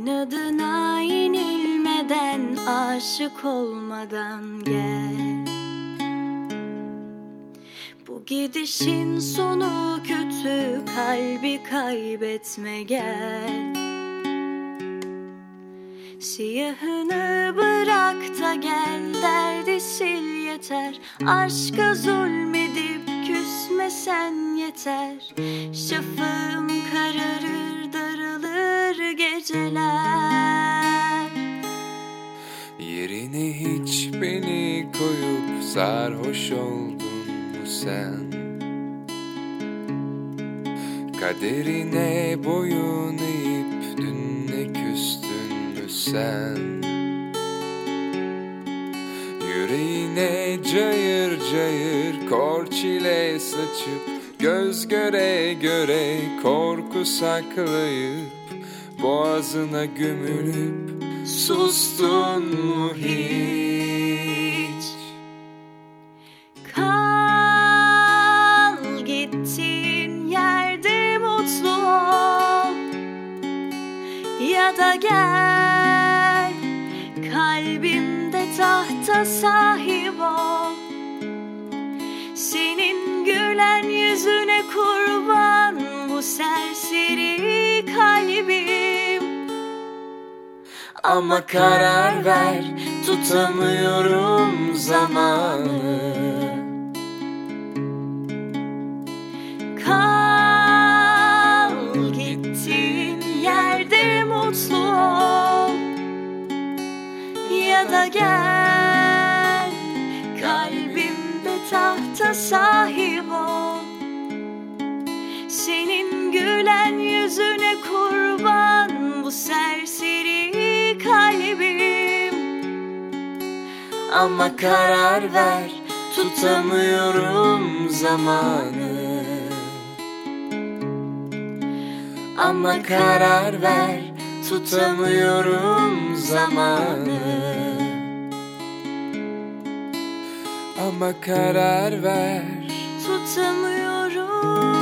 İnadına inilmeden aşık olmadan gel. Bu gidişin sonu kötü kalbi kaybetme gel. Siyahını bırak da gel derdi sil yeter. Aşka zulmedip küsmesen yeter. Şafağım geceler Yerine hiç beni koyup sarhoş oldun mu sen? Kaderine boyun eğip dünle küstün mü sen? Yüreğine cayır cayır kor çile saçıp Göz göre göre korku saklayıp Boğazına gömülüp sustun mu hiç? Kal gittiğin yerde mutlu ol Ya da gel kalbimde tahta sahip ol Ama karar ver tutamıyorum zamanı. Kal gittiğin yerde mutlu ol. Ya da gel kalbimde tahta sahip Ama karar ver tutamıyorum zamanı. Ama karar ver tutamıyorum zamanı. Ama karar ver tutamıyorum